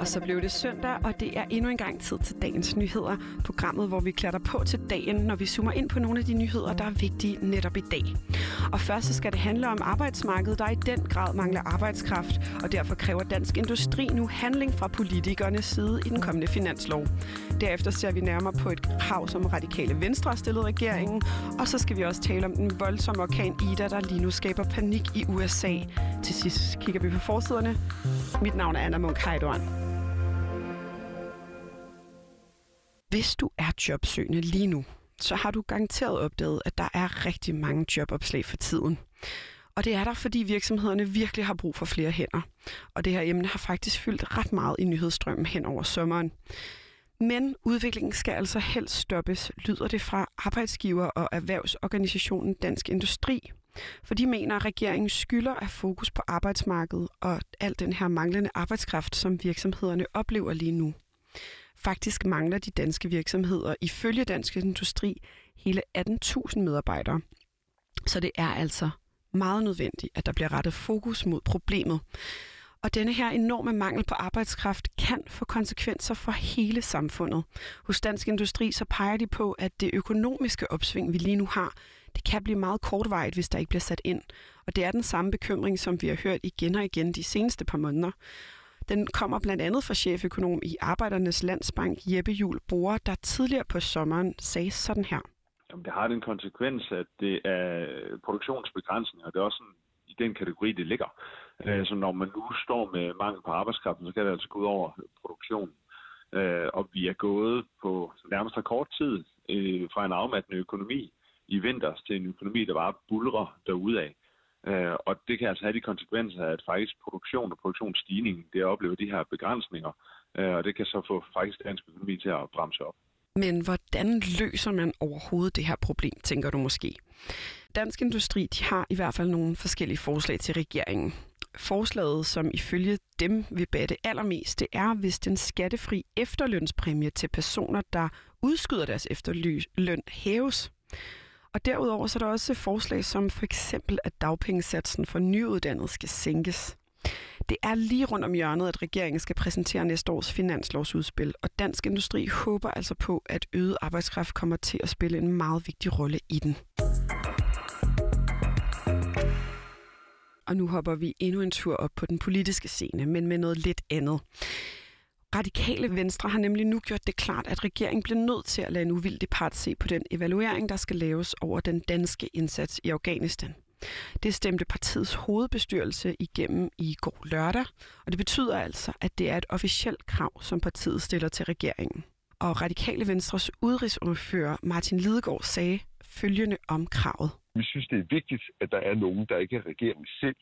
Og så blev det søndag, og det er endnu en gang tid til dagens nyheder. Programmet, hvor vi klæder på til dagen, når vi zoomer ind på nogle af de nyheder, der er vigtige netop i dag. Og først så skal det handle om arbejdsmarkedet, der i den grad mangler arbejdskraft, og derfor kræver dansk industri nu handling fra politikernes side i den kommende finanslov. Derefter ser vi nærmere på et krav, som radikale venstre har stillet regeringen, og så skal vi også tale om den voldsomme orkan Ida, der lige nu skaber panik i USA. Til sidst kigger vi på forsiderne. Mit navn er Anna Munk Heidorn. Hvis du er jobsøgende lige nu, så har du garanteret opdaget, at der er rigtig mange jobopslag for tiden. Og det er der, fordi virksomhederne virkelig har brug for flere hænder. Og det her emne har faktisk fyldt ret meget i nyhedsstrømmen hen over sommeren. Men udviklingen skal altså helst stoppes, lyder det fra arbejdsgiver og erhvervsorganisationen Dansk Industri. For de mener, at regeringen skylder af fokus på arbejdsmarkedet og al den her manglende arbejdskraft, som virksomhederne oplever lige nu. Faktisk mangler de danske virksomheder ifølge Dansk Industri hele 18.000 medarbejdere. Så det er altså meget nødvendigt, at der bliver rettet fokus mod problemet. Og denne her enorme mangel på arbejdskraft kan få konsekvenser for hele samfundet. Hos Dansk Industri så peger de på, at det økonomiske opsving, vi lige nu har, det kan blive meget kortvarigt, hvis der ikke bliver sat ind. Og det er den samme bekymring, som vi har hørt igen og igen de seneste par måneder. Den kommer blandt andet fra cheføkonom i Arbejdernes Landsbank, Jeppe Jul Bore, der tidligere på sommeren sagde sådan her. Jamen, det har den konsekvens, at det er produktionsbegrænsning, og det er også sådan, i den kategori, det ligger. Øh, så når man nu står med mangel på arbejdskraften, så kan det altså gå ud over produktionen. Øh, og vi er gået på nærmest kort tid øh, fra en afmattende økonomi i vinters til en økonomi, der bare bulrer derudad. Øh, og det kan altså have de konsekvenser, at faktisk produktion og produktionsstigning, det oplever de her begrænsninger, øh, og det kan så få faktisk dansk økonomi til at bremse op. Men hvordan løser man overhovedet det her problem, tænker du måske? Dansk Industri de har i hvert fald nogle forskellige forslag til regeringen. Forslaget, som ifølge dem vil batte allermest, det er, hvis den skattefri efterlønspræmie til personer, der udskyder deres efterløn, hæves. Og derudover så er der også forslag som for eksempel, at dagpengesatsen for nyuddannede skal sænkes. Det er lige rundt om hjørnet, at regeringen skal præsentere næste års finanslovsudspil, og Dansk Industri håber altså på, at øget arbejdskraft kommer til at spille en meget vigtig rolle i den. Og nu hopper vi endnu en tur op på den politiske scene, men med noget lidt andet. Radikale Venstre har nemlig nu gjort det klart, at regeringen bliver nødt til at lade en uvildig part se på den evaluering, der skal laves over den danske indsats i Afghanistan. Det stemte partiets hovedbestyrelse igennem i går lørdag, og det betyder altså, at det er et officielt krav, som partiet stiller til regeringen. Og Radikale Venstres udrigsordfører Martin Lidegaard sagde følgende om kravet. Vi synes, det er vigtigt, at der er nogen, der ikke er regeringen selv,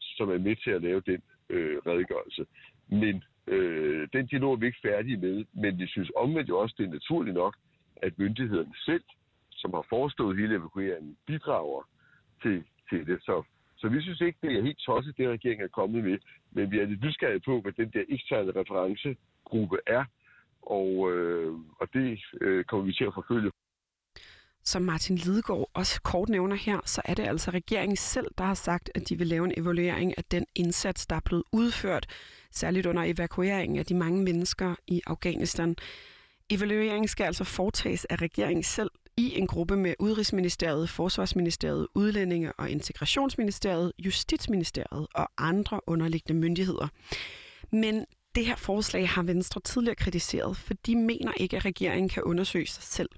som er med til at lave den øh, redegørelse. Men øh, den dialog er vi ikke færdige med, men vi synes omvendt jo også, det er naturligt nok, at myndighederne selv, som har forestået hele evakueringen, bidrager til, til det. Så, så vi synes ikke, det er helt tosset, det regeringen er kommet med, men vi er lidt nysgerrige på, hvad den der eksterne referencegruppe er, og, øh, og det øh, kommer vi til at forfølge. Som Martin Lidegaard også kort nævner her, så er det altså regeringen selv, der har sagt, at de vil lave en evaluering af den indsats, der er blevet udført, særligt under evakueringen af de mange mennesker i Afghanistan. Evalueringen skal altså foretages af regeringen selv i en gruppe med Udenrigsministeriet, Forsvarsministeriet, Udlændinge- og Integrationsministeriet, Justitsministeriet og andre underliggende myndigheder. Men det her forslag har Venstre tidligere kritiseret, for de mener ikke, at regeringen kan undersøge sig selv.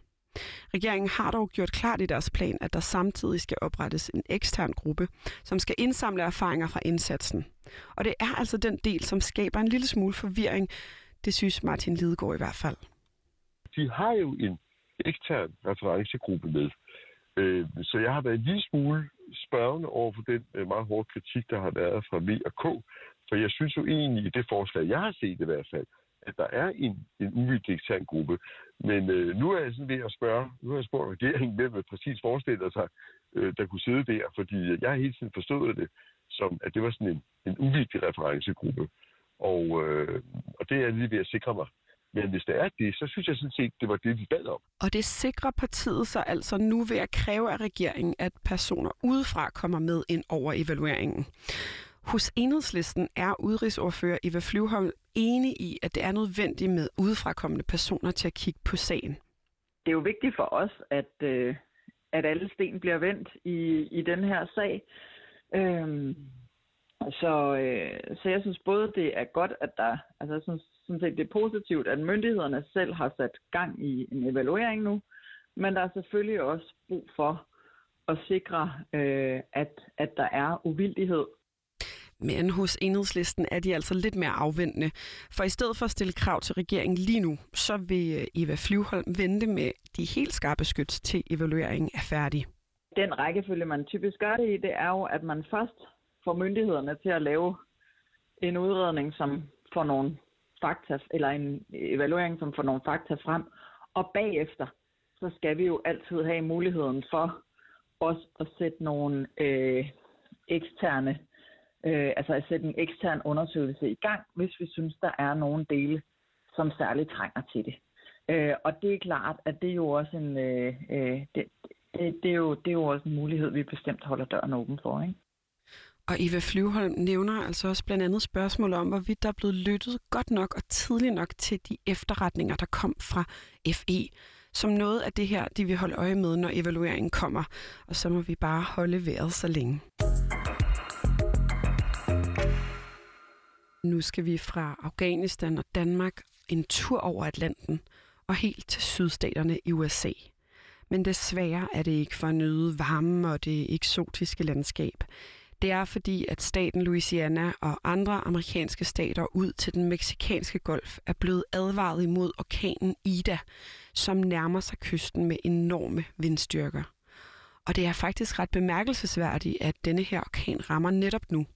Regeringen har dog gjort klart i deres plan, at der samtidig skal oprettes en ekstern gruppe, som skal indsamle erfaringer fra indsatsen. Og det er altså den del, som skaber en lille smule forvirring. Det synes Martin Lidegaard i hvert fald. De har jo en ekstern altså referencegruppe med. Øh, så jeg har været en lille smule spørgende over for den øh, meget hårde kritik, der har været fra V og K. For jeg synes jo egentlig, i det forslag, jeg har set i hvert fald, at der er en, en uvildig ekstern gruppe. Men øh, nu er jeg sådan ved at spørge, nu har jeg spurgt regeringen, hvem man præcis forestiller sig, øh, der kunne sidde der, fordi jeg har hele tiden forstået det som, at det var sådan en, en uvildig referencegruppe. Og, øh, og det er jeg lige ved at sikre mig. Men hvis det er det, så synes jeg sådan set, det var det, vi bad om. Og det sikrer partiet sig altså nu ved at kræve af regeringen, at personer udefra kommer med ind over evalueringen. Hos enhedslisten er udrigsordfører Eva Flyvholm enig i, at det er nødvendigt med udefrakommende personer til at kigge på sagen? Det er jo vigtigt for os, at, øh, at alle sten bliver vendt i, i den her sag. Øhm, så, øh, så jeg synes både, det er godt, at der, altså jeg synes sådan set, det er positivt, at myndighederne selv har sat gang i en evaluering nu, men der er selvfølgelig også brug for at sikre, øh, at, at der er uvildighed men hos enhedslisten er de altså lidt mere afventende. For i stedet for at stille krav til regeringen lige nu, så vil øh, Eva Flyvholm vente med de helt skarpe skyts til evalueringen er færdig. Den rækkefølge, man typisk gør det i, det er jo, at man først får myndighederne til at lave en udredning, som får nogle fakta, eller en evaluering, som får nogle fakta frem. Og bagefter, så skal vi jo altid have muligheden for os at sætte nogle øh, eksterne øh, altså at sætte en ekstern undersøgelse i gang, hvis vi synes, der er nogle dele, som særligt trænger til det. Øh, og det er klart, at det er jo også en, øh, øh, det, det, det, er jo, det er jo også en mulighed, vi bestemt holder døren åben for. Ikke? Og Eva Flyvholm nævner altså også blandt andet spørgsmål om, hvorvidt der er blevet lyttet godt nok og tidligt nok til de efterretninger, der kom fra FE. Som noget af det her, de vil holde øje med, når evalueringen kommer. Og så må vi bare holde vejret så længe. Nu skal vi fra Afghanistan og Danmark en tur over Atlanten og helt til sydstaterne i USA. Men desværre er det ikke for at nyde varme og det eksotiske landskab. Det er fordi, at staten Louisiana og andre amerikanske stater ud til den meksikanske golf er blevet advaret imod orkanen Ida, som nærmer sig kysten med enorme vindstyrker. Og det er faktisk ret bemærkelsesværdigt, at denne her orkan rammer netop nu.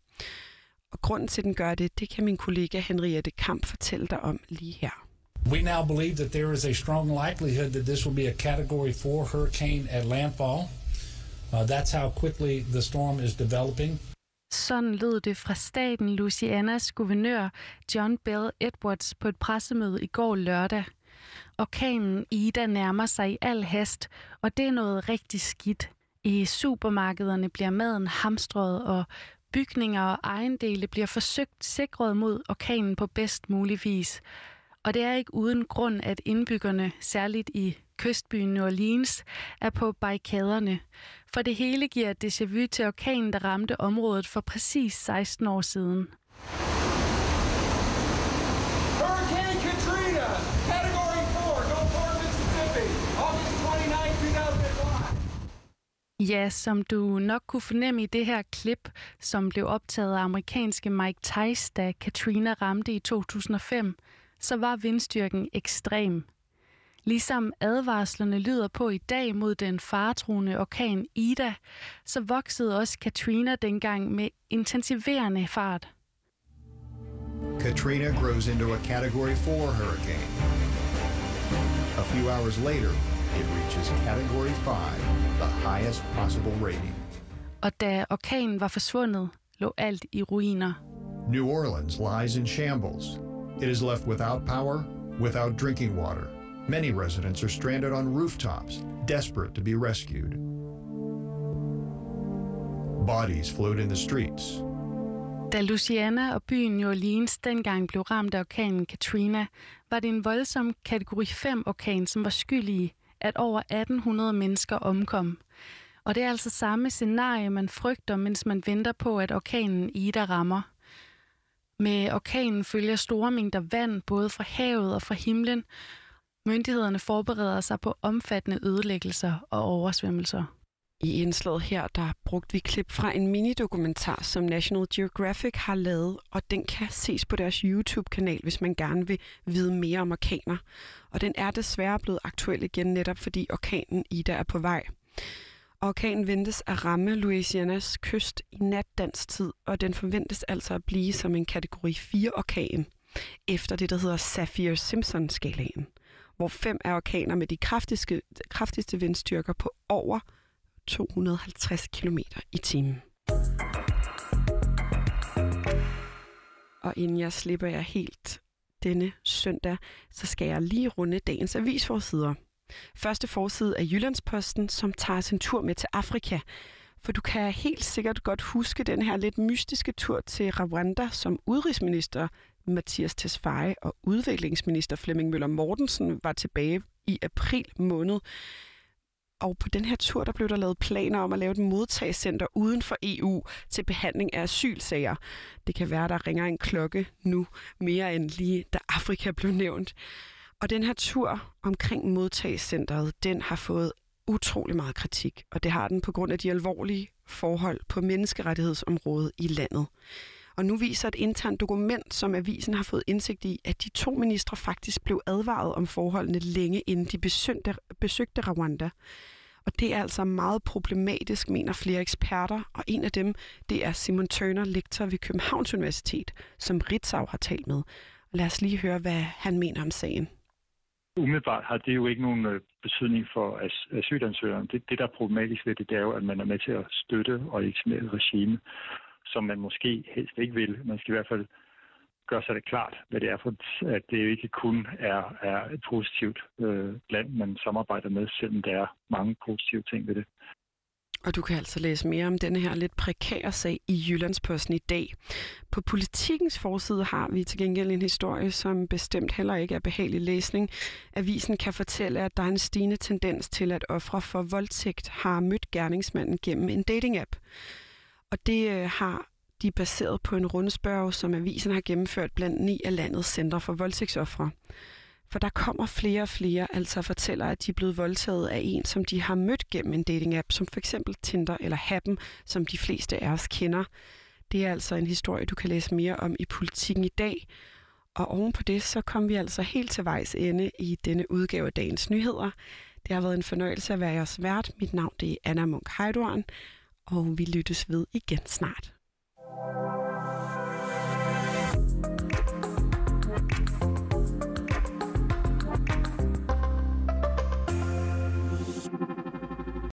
Og grunden til, at den gør det, det kan min kollega Henriette Kamp fortælle dig om lige her. We now believe that there is a strong likelihood that this will be a Category 4 hurricane at landfall. Uh, that's how quickly the storm is developing. Sådan lød det fra staten Louisianas guvernør John Bell Edwards på et pressemøde i går lørdag. Orkanen Ida nærmer sig i al hast, og det er noget rigtig skidt. I supermarkederne bliver maden hamstret, og Bygninger og ejendele bliver forsøgt sikret mod orkanen på bedst mulig vis. Og det er ikke uden grund, at indbyggerne, særligt i kystbyen New Orleans, er på barrikaderne. For det hele giver déjà vu til orkanen, der ramte området for præcis 16 år siden. Ja, som du nok kunne fornemme i det her klip, som blev optaget af amerikanske Mike Tice, da Katrina ramte i 2005, så var vindstyrken ekstrem. Ligesom advarslerne lyder på i dag mod den faretruende orkan Ida, så voksede også Katrina dengang med intensiverende fart. Katrina grows into a Category 4 hurricane. A few hours later, it reaches Category 5 the highest possible rating. Og da orkanen var forsvundet, lå alt i ruiner. New Orleans lies in shambles. It is left without power, without drinking water. Many residents are stranded on rooftops, desperate to be rescued. Bodies float in the streets. Da Louisiana og byen New Orleans dengang blev ramt af orkanen Katrina, var det en voldsom kategori 5 orkan, som var skyldig at over 1800 mennesker omkom. Og det er altså samme scenarie, man frygter, mens man venter på, at orkanen Ida rammer. Med orkanen følger store mængder vand, både fra havet og fra himlen. Myndighederne forbereder sig på omfattende ødelæggelser og oversvømmelser. I indslaget her, der brugte vi klip fra en minidokumentar, som National Geographic har lavet, og den kan ses på deres YouTube-kanal, hvis man gerne vil vide mere om orkaner. Og den er desværre blevet aktuel igen, netop fordi orkanen Ida er på vej. Orkanen ventes at ramme Louisianas kyst i natdanstid, og den forventes altså at blive som en kategori 4-orkan, efter det, der hedder Saffir-Simpson-skalaen, hvor fem er orkaner med de kraftigste, kraftigste vindstyrker på over 250 km i timen. Og inden jeg slipper jer helt denne søndag, så skal jeg lige runde dagens avisforsider. Første forside er Jyllandsposten, som tager sin tur med til Afrika. For du kan helt sikkert godt huske den her lidt mystiske tur til Rwanda, som udenrigsminister Mathias Tesfaye og udviklingsminister Flemming Møller Mortensen var tilbage i april måned. Og på den her tur, der blev der lavet planer om at lave et modtagscenter uden for EU til behandling af asylsager. Det kan være, der ringer en klokke nu, mere end lige da Afrika blev nævnt. Og den her tur omkring modtagscenteret, den har fået utrolig meget kritik, og det har den på grund af de alvorlige forhold på menneskerettighedsområdet i landet. Og nu viser et internt dokument, som avisen har fået indsigt i, at de to ministre faktisk blev advaret om forholdene længe inden de besøgte, besøgte Rwanda. Og det er altså meget problematisk, mener flere eksperter, og en af dem, det er Simon Turner, lektor ved Københavns Universitet, som Ritzau har talt med. Lad os lige høre, hvad han mener om sagen. Umiddelbart har det jo ikke nogen øh, betydning for asylansøgeren. Det, det, der er problematisk ved det, det er jo, at man er med til at støtte og legitimere regime, som man måske helst ikke vil. Man skal i hvert fald gøre sig det klart, hvad det er for, at det ikke kun er, er et positivt øh, land, man samarbejder med, selvom der er mange positive ting ved det. Og du kan altså læse mere om denne her lidt prekære sag i Jyllandsposten i dag. På politikens forside har vi til gengæld en historie, som bestemt heller ikke er behagelig læsning. Avisen kan fortælle, at der er en stigende tendens til, at ofre for voldtægt har mødt gerningsmanden gennem en dating-app. Og det øh, har de baseret på en rundspørg, som avisen har gennemført blandt ni af landets centre for voldtægtsoffre. For der kommer flere og flere, altså fortæller, at de er blevet voldtaget af en, som de har mødt gennem en dating-app, som for eksempel Tinder eller Happen, som de fleste af os kender. Det er altså en historie, du kan læse mere om i Politikken i dag. Og oven på det, så kom vi altså helt til vejs ende i denne udgave af Dagens Nyheder. Det har været en fornøjelse at være jeres vært. Mit navn det er Anna Munk Heidorn, og vi lyttes ved igen snart.